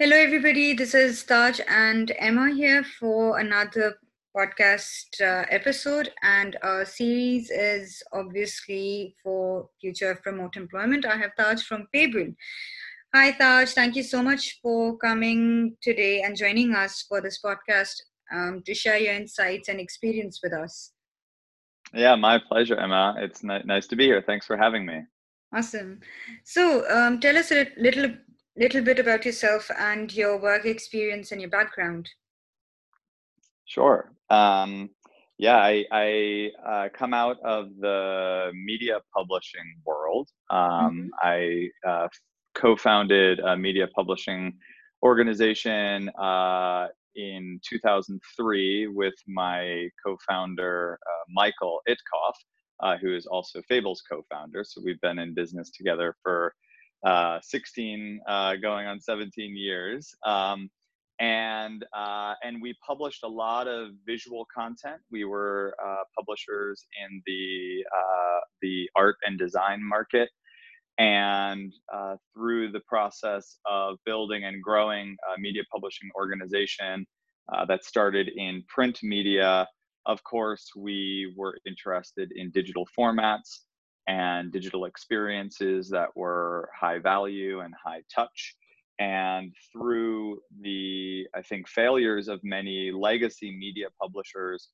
Hello, everybody. This is Taj and Emma here for another podcast uh, episode. And our series is obviously for future of remote employment. I have Taj from Fabl. Hi, Taj. Thank you so much for coming today and joining us for this podcast um, to share your insights and experience with us. Yeah, my pleasure, Emma. It's nice to be here. Thanks for having me. Awesome. So, um, tell us a little little bit about yourself and your work experience and your background. Sure. Um, yeah, I, I uh, come out of the media publishing world. Um, mm-hmm. I uh, co-founded a media publishing organization uh, in 2003 with my co-founder uh, Michael Itkoff, uh, who is also Fabl's co-founder. So we've been in business together for uh, 16 uh, going on 17 years. Um, and uh, and we published a lot of visual content. We were uh, publishers in the uh, the art and design market, and uh, through the process of building and growing a media publishing organization that started in print media. Of course, we were interested in digital formats and digital experiences that were high value and high touch. And through the, I think, failures of many legacy media publishers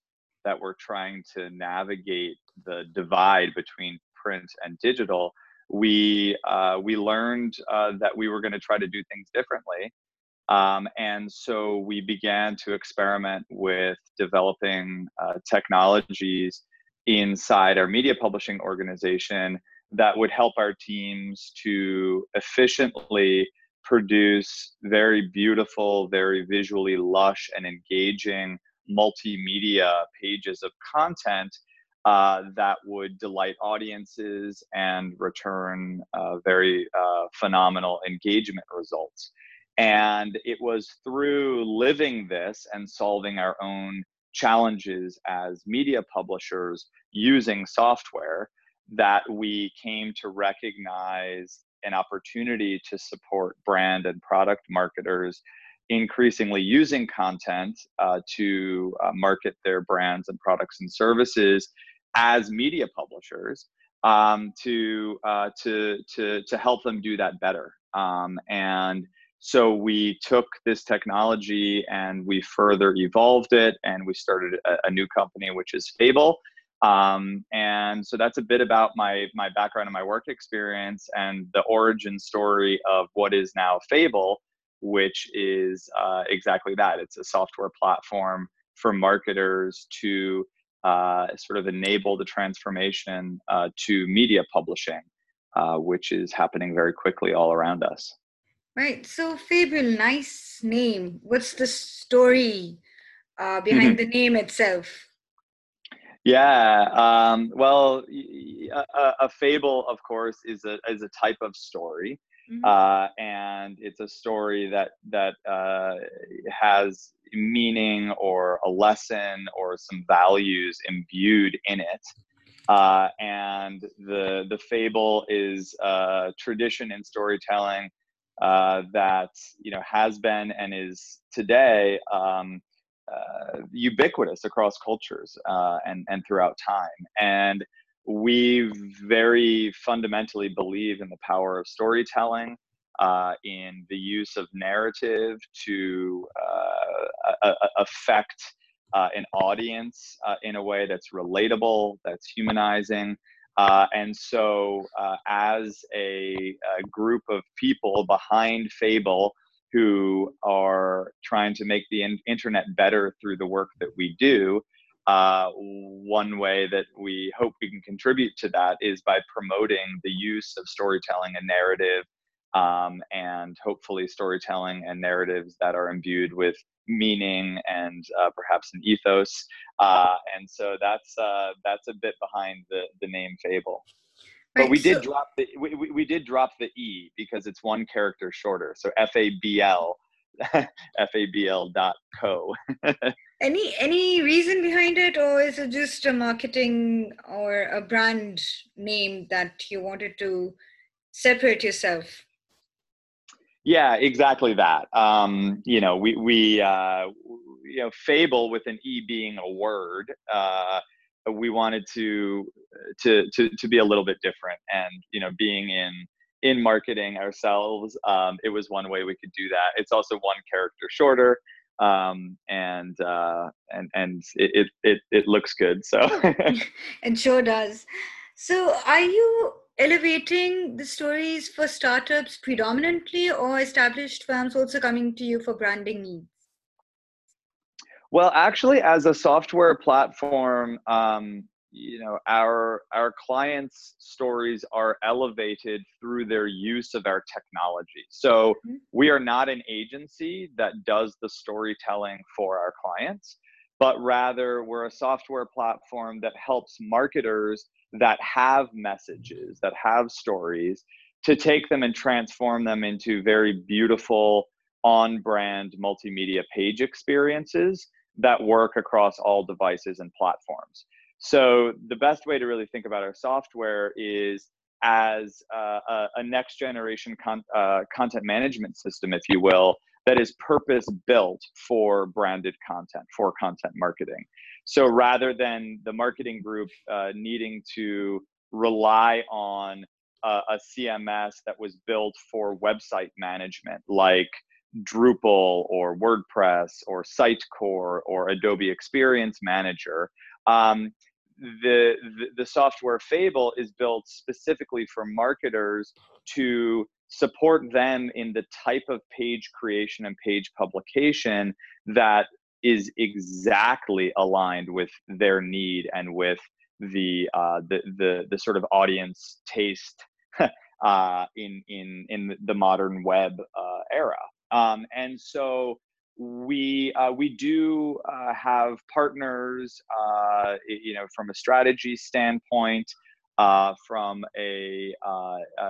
that were trying to navigate the divide between print and digital, we uh, we learned uh, that we were going to try to do things differently, um, and so we began to experiment with developing uh, technologies inside our media publishing organization that would help our teams to efficiently produce very beautiful, very visually lush and engaging multimedia pages of content uh, that would delight audiences and return uh, very uh, phenomenal engagement results. And it was through living this and solving our own challenges as media publishers using software that we came to recognize an opportunity to support brand and product marketers increasingly using content uh, to uh, market their brands and products and services as media publishers um, to, uh, to, to, to help them do that better. Um, and so we took this technology and we further evolved it and we started a, a new company, which is Fabl. Um, and so that's a bit about my my background and my work experience and the origin story of what is now Fabl, which is uh, exactly that. It's a software platform for marketers to uh, sort of enable the transformation uh, to media publishing, uh, which is happening very quickly all around us. Right. So, Fabl, nice name. What's the story uh, behind the name itself? Yeah. Um, well, a, a, fable, of course, is a is a type of story, mm-hmm. uh, and it's a story that that uh, has meaning or a lesson or some values imbued in it. Uh, and the the fable is a tradition in storytelling uh, that you know has been and is today um, uh, ubiquitous across cultures uh, and and throughout time. And we very fundamentally believe in the power of storytelling, uh, in the use of narrative to uh, affect uh, an audience in a way that's relatable, that's humanizing. Uh, and so, uh, as a, a, group of people behind Fabl who are trying to make the in- internet better through the work that we do, uh, one way that we hope we can contribute to that is by promoting the use of storytelling and narrative um, and hopefully storytelling and narratives that are imbued with meaning and uh, perhaps an ethos. Uh, and so that's uh, that's a bit behind the the name Fabl. Right, but we did drop the we, we, we did drop the e because it's one character shorter. So F A B L F A B L dot co. any any reason behind it, or is it just a marketing or a brand name that you wanted to separate yourself? Yeah, exactly that. Um, you know, we we uh, you know fable with an e being a word. Uh, we wanted to to to to be a little bit different, and you know, being in in marketing ourselves, um, it was one way we could do that. It's also one character shorter, um, and uh, and and it, it it looks good. So it sure does. So, are you elevating the stories for startups predominantly, or established firms also coming to you for branding needs? Well, actually, as a software platform, um, you know our our clients stories are elevated through their use of our technology so mm-hmm. we are not an agency that does the storytelling for our clients but rather we're a software platform that helps marketers that have messages that have stories to take them and transform them into very beautiful on brand multimedia page experiences that work across all devices and platforms so the best way to really think about our software is as uh, a, a, next generation con- uh, content management system, if you will, that is purpose built for branded content, for content marketing. So rather than the marketing group uh, needing to rely on a, a CMS that was built for website management, like Drupal or WordPress or Sitecore or Adobe Experience Manager, um, the, the, the software Fabl is built specifically for marketers to support them in the type of page creation and page publication that is exactly aligned with their need and with the uh, the, the the sort of audience taste uh, in in in the modern web uh, era. Um, and so we uh, we do uh, have partners, uh, you know, from a strategy standpoint, from a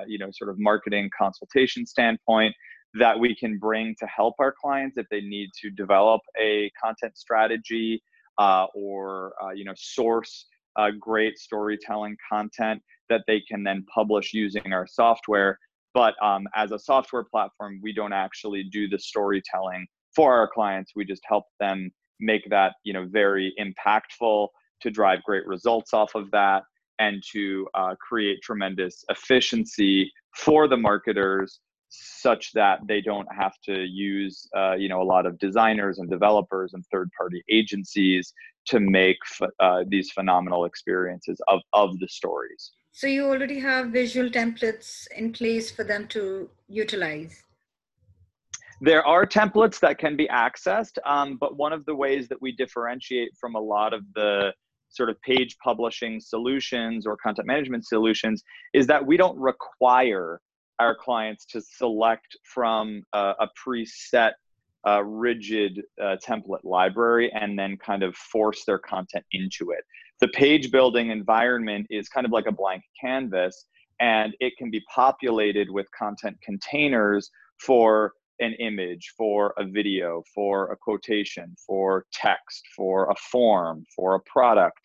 you know sort of marketing consultation standpoint that we can bring to help our clients if they need to develop a content strategy or you know source great storytelling content that they can then publish using our software. But um, as a software platform, we don't actually do the storytelling for our clients we just help them make that you know very impactful to drive great results off of that and to uh, create tremendous efficiency for the marketers such that they don't have to use uh, you know a lot of designers and developers and third party agencies to make uh, these phenomenal experiences of, of the stories. So you already have visual templates in place for them to utilize? There are templates that can be accessed, um, but one of the ways that we differentiate from a lot of the sort of page publishing solutions or content management solutions is that we don't require our clients to select from a, a preset uh, rigid uh, template library and then kind of force their content into it. The page building environment is kind of like a blank canvas and it can be populated with content containers for an image, for a video, for a quotation, for text, for a form, for a product.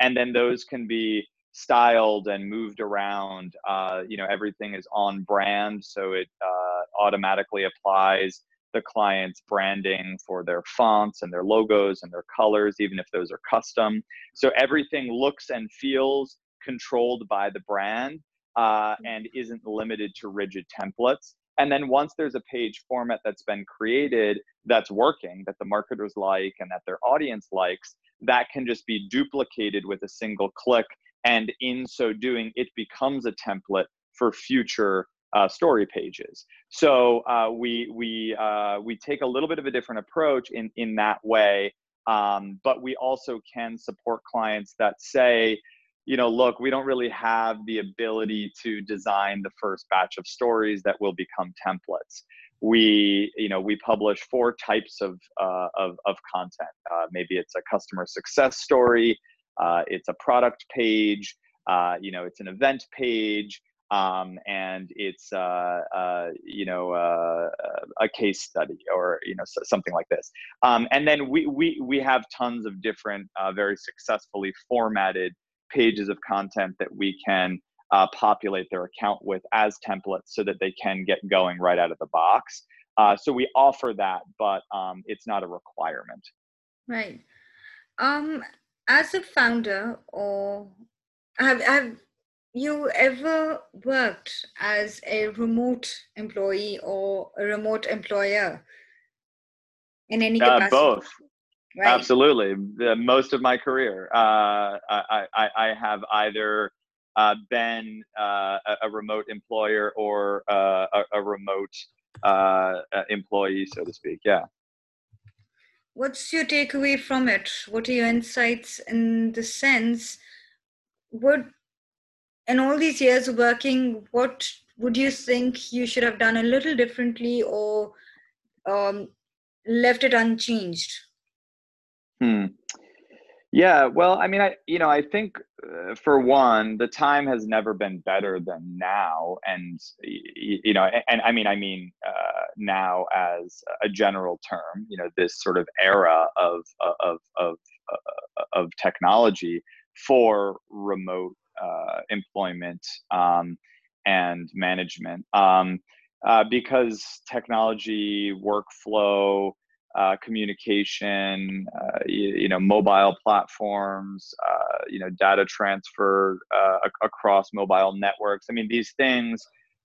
And then those can be styled and moved around. Uh, you know, everything is on brand, so it uh, automatically applies the client's branding for their fonts and their logos and their colors, even if those are custom. So everything looks and feels controlled by the brand uh, and isn't limited to rigid templates. And then once there's a page format that's been created that's working, that the marketers like and that their audience likes, that can just be duplicated with a single click. And in so doing, it becomes a template for future uh, story pages. So uh, we we uh, we take a little bit of a different approach in in that way, um, but we also can support clients that say, you know, look, we don't really have the ability to design the first batch of stories that will become templates. We, you know, we publish four types of uh, of, of content. Uh, maybe it's a customer success story, uh, it's a product page, uh, you know, it's an event page, um, and it's uh, uh, you know uh, a case study or you know something like this. Um, and then we we we have tons of different uh, very successfully formatted pages of content that we can populate their account with as templates so that they can get going right out of the box. So we offer that, but um, it's not a requirement. Right. Um, as a founder, or have have you ever worked as a remote employee or a remote employer in any uh, capacity? Uh, both. Right. Absolutely. The, most of my career, uh, I, I, I, have either uh, been uh, a, a, remote employer or uh, a, a, remote uh, employee, so to speak. Yeah. What's your takeaway from it? What are your insights in the sense? What, in all these years of working, what would you think you should have done a little differently or um, left it unchanged? Hmm. Yeah, well, I mean, I you know, I think uh, for one, the time has never been better than now, and you, you know, and, and, I mean, I mean uh, now as a general term, you know, this sort of era of of of uh, of technology for remote uh, employment um, and management, um, uh, because technology workflow uh, communication, uh, you, know, mobile platforms, uh, you know, data transfer uh, across mobile networks. I mean, these things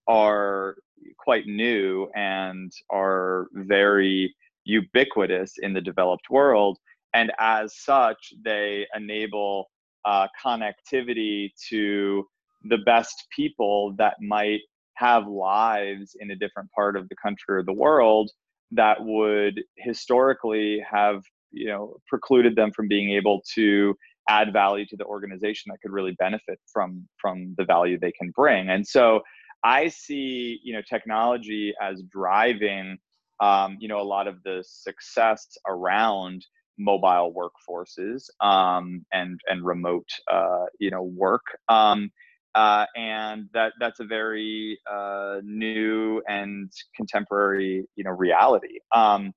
are quite new and are very ubiquitous in the developed world. And as such, they enable uh, connectivity to the best people that might have lives in a different part of the country or the world that would historically have you know precluded them from being able to add value to the organization that could really benefit from from the value they can bring. And so i see you know technology as driving um, you know a lot of the success around mobile workforces um, and and remote uh, you know work. Um, uh, and that that's a very uh, new and contemporary you know reality. Um,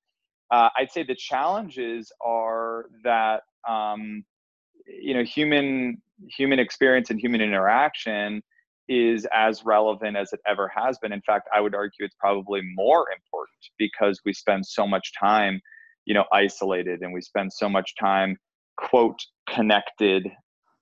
uh, I'd say the challenges are that um, you know human human experience and human interaction is as relevant as it ever has been. In fact, I would argue it's probably more important because we spend so much time you know isolated and we spend so much time quote connected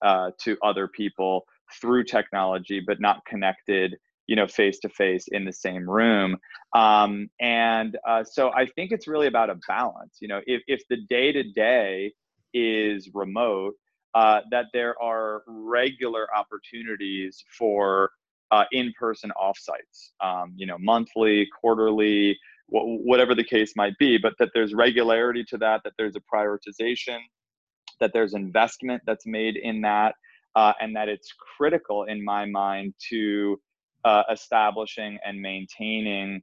uh, to other people through technology but not connected you know face to face in the same room. Um, and uh, so i think it's really about a balance you know if, if the day to day is remote uh, that there are regular opportunities for uh, in-person offsites um, you know monthly quarterly wh- whatever the case might be but that there's regularity to that that there's a prioritization that there's investment that's made in that uh, and that it's critical in my mind to uh, establishing and maintaining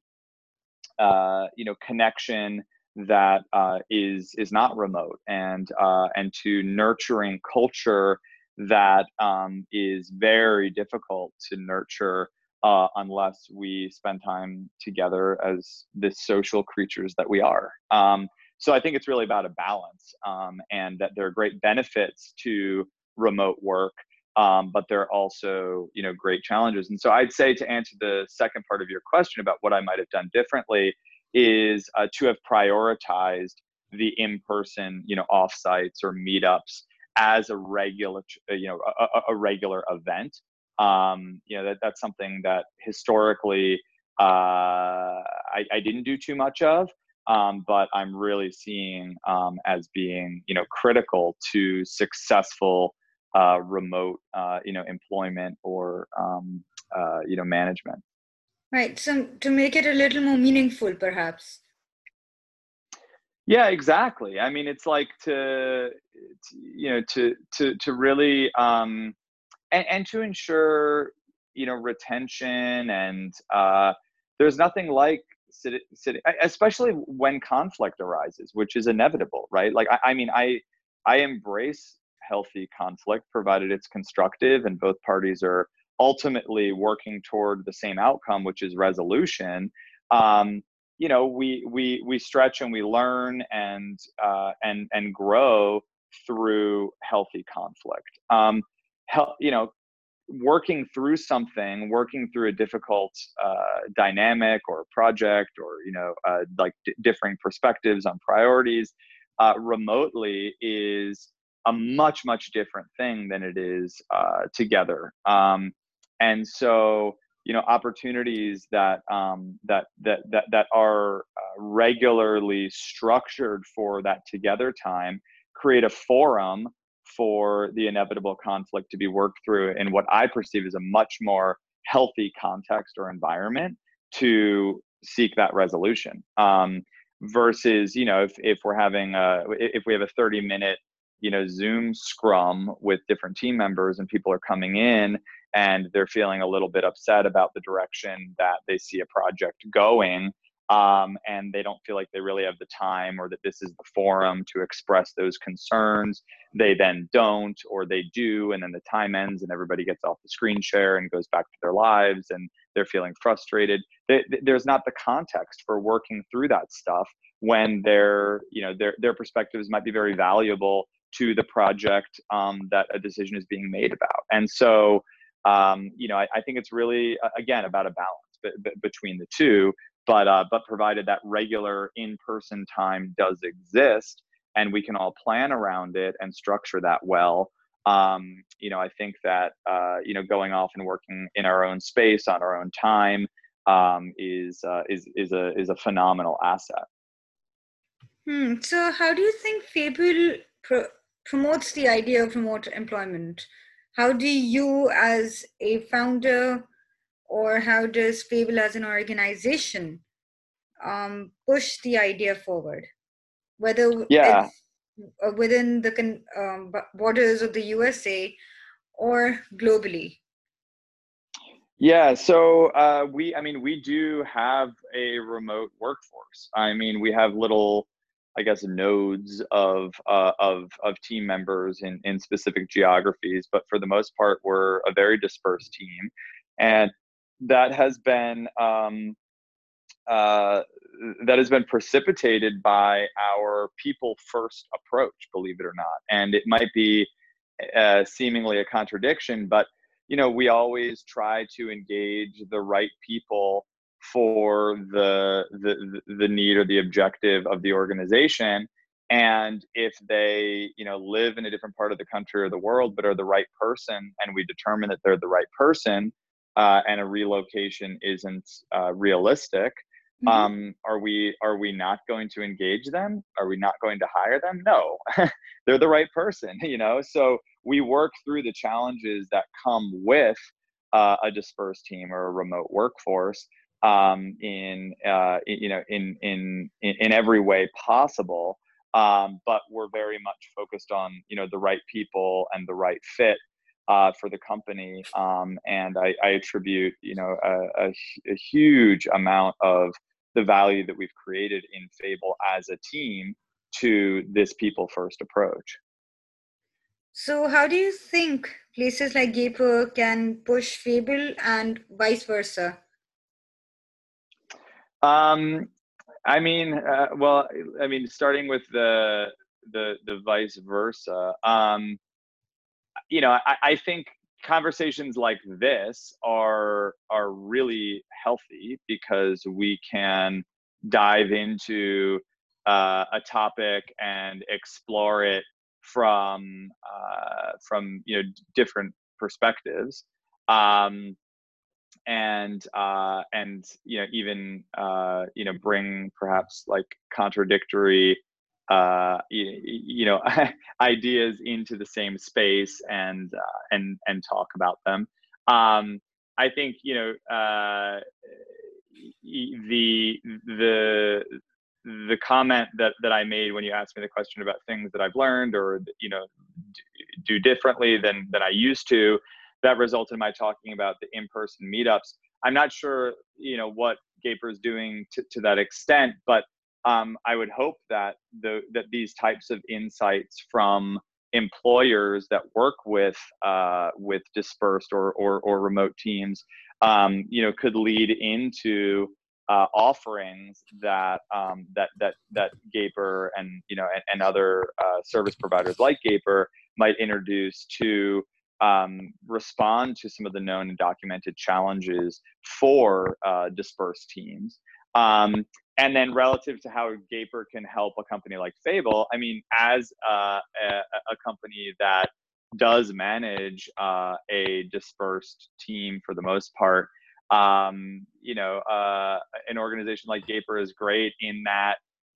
uh, you know connection that uh, is is not remote and uh, and to nurturing culture that um, is very difficult to nurture uh, unless we spend time together as the social creatures that we are. Um, so I think it's really about a balance, um, and that there are great benefits to remote work um, but there are also you know great challenges. And so i'd say to answer the second part of your question about what i might have done differently is uh, to have prioritized the in-person you know offsites or meetups as a regular you know a, a regular event. Um, you know that, that's something that historically uh, I, I didn't do too much of um, but I'm really seeing um, as being you know critical to successful uh, remote uh, you know employment or um, uh, you know management. Right so to make it a little more meaningful perhaps. Yeah exactly. I mean it's like to, to you know to to to really um and, and to ensure you know retention and uh there's nothing like sitting especially when conflict arises which is inevitable right? Like i, I mean i i embrace healthy conflict, provided it's constructive and both parties are ultimately working toward the same outcome, which is resolution. Um, you know, we we we stretch and we learn and uh, and and grow through healthy conflict. Um, hel- you know, working through something, working through a difficult uh, dynamic or project, or you know, uh, like d- differing perspectives on priorities uh, remotely is a much much different thing than it is uh, together. Um, and so you know opportunities that um, that that that that are uh, regularly structured for that together time create a forum for the inevitable conflict to be worked through in what I perceive as a much more healthy context or environment to seek that resolution. Um, versus, you know, if, if we're having a, if we have a 30 minute, you know, Zoom scrum with different team members and people are coming in and they're feeling a little bit upset about the direction that they see a project going um, and they don't feel like they really have the time or that this is the forum to express those concerns. They then don't, or they do, and then the time ends and everybody gets off the screen share and goes back to their lives and they're feeling frustrated. There's not the context for working through that stuff when their, you know, their, their perspectives might be very valuable to the project um, that a decision is being made about. And so, um, you know, I, I, think it's really, again, about a balance b- b- between the two but uh, but provided that regular in-person time does exist and we can all plan around it and structure that well um, you know i think that uh, you know going off and working in our own space on our own time um, is uh, is is a is a phenomenal asset hmm. so how do you think Fabl pro- promotes the idea of remote employment how do you as a founder or how does Fabl as an organization um, push the idea forward, whether yeah. Uh, within the con- um, borders of the USA or globally? Yeah, so uh, we, I mean, we do have a remote workforce. I mean, we have little, I guess, nodes of uh, of of team members in in specific geographies, but for the most part, we're a very dispersed team, and that has been um, uh, that has been precipitated by our people first approach believe it or not. And it might be uh, seemingly a contradiction but you know we always try to engage the right people for the the the need or the objective of the organization and if they you know live in a different part of the country or the world but are the right person and we determine that they're the right person uh, and a relocation isn't uh, realistic, mm-hmm. um, are we are we not going to engage them? Are we not going to hire them? No, they're the right person. You know, so we work through the challenges that come with uh, a dispersed team or a remote workforce um, in, uh, you know in, in in every way possible. Um, but we're very much focused on you know the right people and the right fit uh, for the company. Um, and I, I, attribute, you know, a, a, a, huge amount of the value that we've created in Fabl as a team to this people first approach. So, how do you think places like Gaper can push Fabl and vice versa? Um, I mean, uh, well, I mean, starting with the the the vice versa. Um, you know, I, I think conversations like this are are really healthy because we can dive into uh, a topic and explore it from uh, from you know different perspectives um, and uh, and you know even uh, you know bring perhaps like contradictory uh, you, you, know ideas into the same space and uh, and and talk about them. Um, I think you know uh, the the the comment that that I made when you asked me the question about things that I've learned or you know do differently than than I used to that resulted in my talking about the in-person meetups. I'm not sure you know what Gaper is doing to, to that extent, but um, I would hope that the that these types of insights from employers that work with uh, with dispersed or, or, or remote teams, um, you know, could lead into uh, offerings that um, that that that Gaper and you know and, and other uh, service providers like Gaper might introduce to um, respond to some of the known and documented challenges for uh, dispersed teams. Um, and then relative to how Gaper can help a company like Fabl, I mean, as uh, a, a, company that does manage uh, a dispersed team for the most part, um, you know, uh, an organization like Gaper is great in that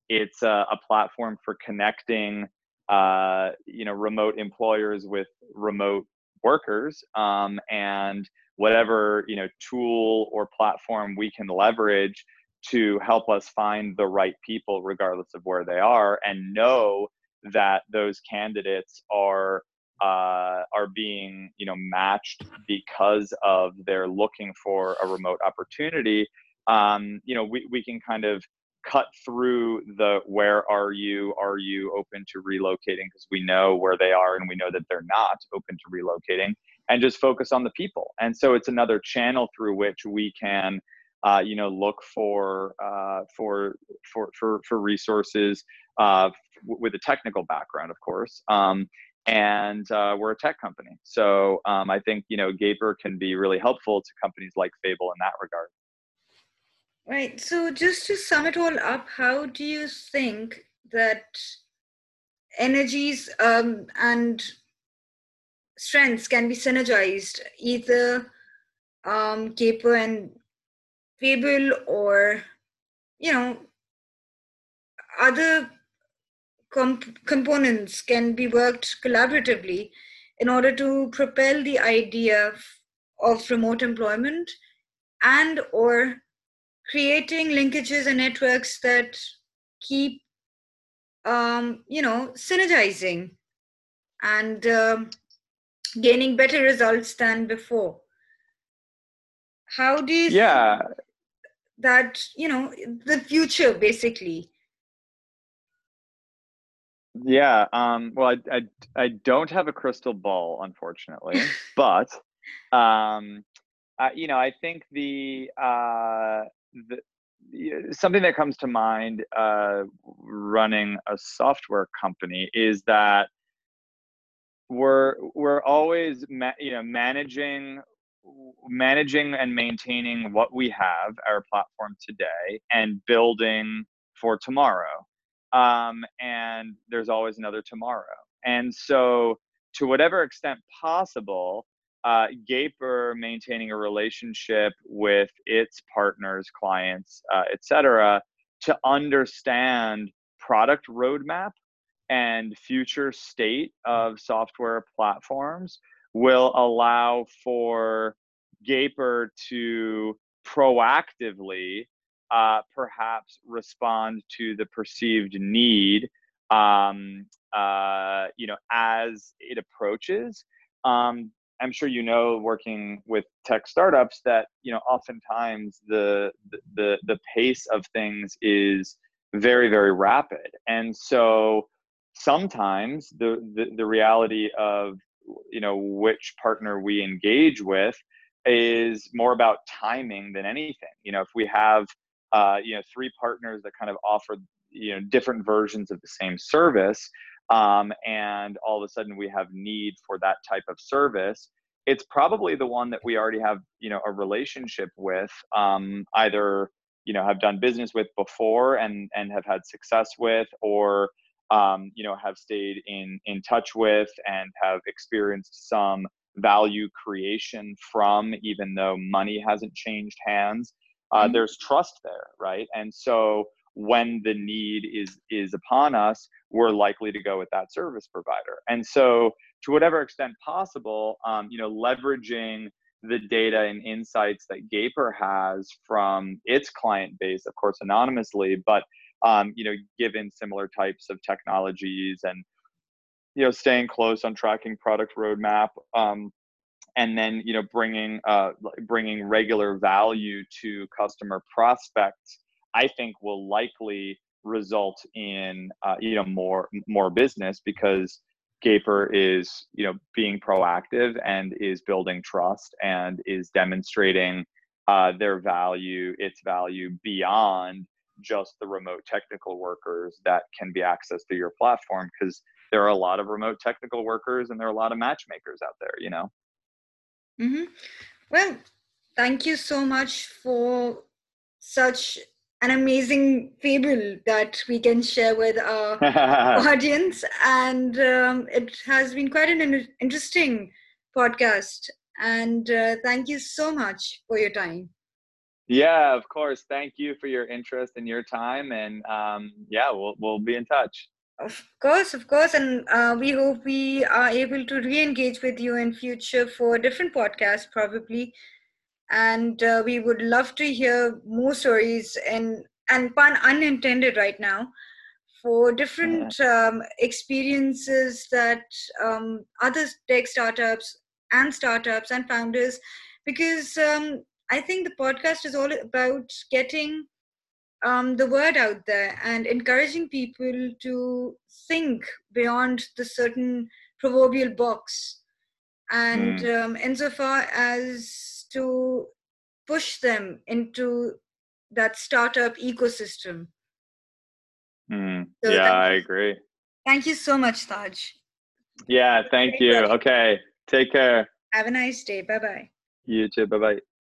it's a, a platform for connecting, uh, you know, remote employers with remote workers, um, and whatever you know tool or platform we can leverage to help us find the right people, regardless of where they are, and know that those candidates are uh, are being you know matched because of they're looking for a remote opportunity um, you know we, we can kind of cut through the where are you are you open to relocating because we know where they are and we know that they're not open to relocating and just focus on the people and so it's another channel through which we can uh, you know look for uh, for for for for resources uh, with a technical background of course um, and uh, we're a tech company. So um, I think you know Gaper can be really helpful to companies like Fabl in that regard. Right. So just to sum it all up, how do you think that energies um, and strengths can be synergized, either um, Gaper and Fabl, or you know other comp- components can be worked collaboratively in order to propel the idea of remote employment and or creating linkages and networks that keep um, you know synergizing and um, gaining better results than before how do you yeah that you know the future basically yeah. Um, well, I, I, I don't have a crystal ball, unfortunately, but um, uh, you know, I think the, uh, the something that comes to mind uh, running a software company is that we're we're always ma- you know managing managing and maintaining what we have our platform today and building for tomorrow um, and there's always another tomorrow. And so, to whatever extent possible, uh, Gaper maintaining a relationship with its partners, clients, uh, etc., to understand product roadmap and future state of software platforms will allow for Gaper to proactively uh, perhaps respond to the perceived need um, uh, you know as it approaches um, i'm sure you know working with tech startups that you know oftentimes the the the pace of things is very very rapid. And so sometimes the, the the reality of you know which partner we engage with is more about timing than anything. You know if we have uh, you know three partners that kind of offer you know different versions of the same service um, and all of a sudden we have need for that type of service it's probably the one that we already have you know a relationship with um, either you know have done business with before and and have had success with or um, you know have stayed in in touch with and have experienced some value creation from even though money hasn't changed hands uh, mm-hmm. there's trust there right and so when the need is is upon us we're likely to go with that service provider. And so to whatever extent possible um, you know leveraging the data and insights that gaper has from its client base of course anonymously but um, you know given similar types of technologies and you know staying close on tracking product roadmap um, and then you know bringing uh, bringing regular value to customer prospects i think will likely result in uh, you know more more business because gaper is you know being proactive and is building trust and is demonstrating uh, their value its value beyond just the remote technical workers that can be accessed through your platform because there are a lot of remote technical workers and there are a lot of matchmakers out there you know mm-hmm. well thank you so much for such an amazing fable that we can share with our audience. And um, it has been quite an interesting podcast. And uh, thank you so much for your time. Yeah of course. Thank you for your interest and your time. And um, yeah we'll, we'll be in touch. Of course of course. And uh, we hope we are able to re-engage with you in future for different podcasts probably and uh, we would love to hear more stories and and pun unintended right now for different um, experiences that um, other tech startups and startups and founders because um, i think the podcast is all about getting um, the word out there and encouraging people to think beyond the certain proverbial box and mm. um, insofar as to push them into that startup ecosystem. Mm. so yeah i agree. Thank you so much taj. Yeah thank you. okay take care. Have a nice day. Bye bye you too. Bye bye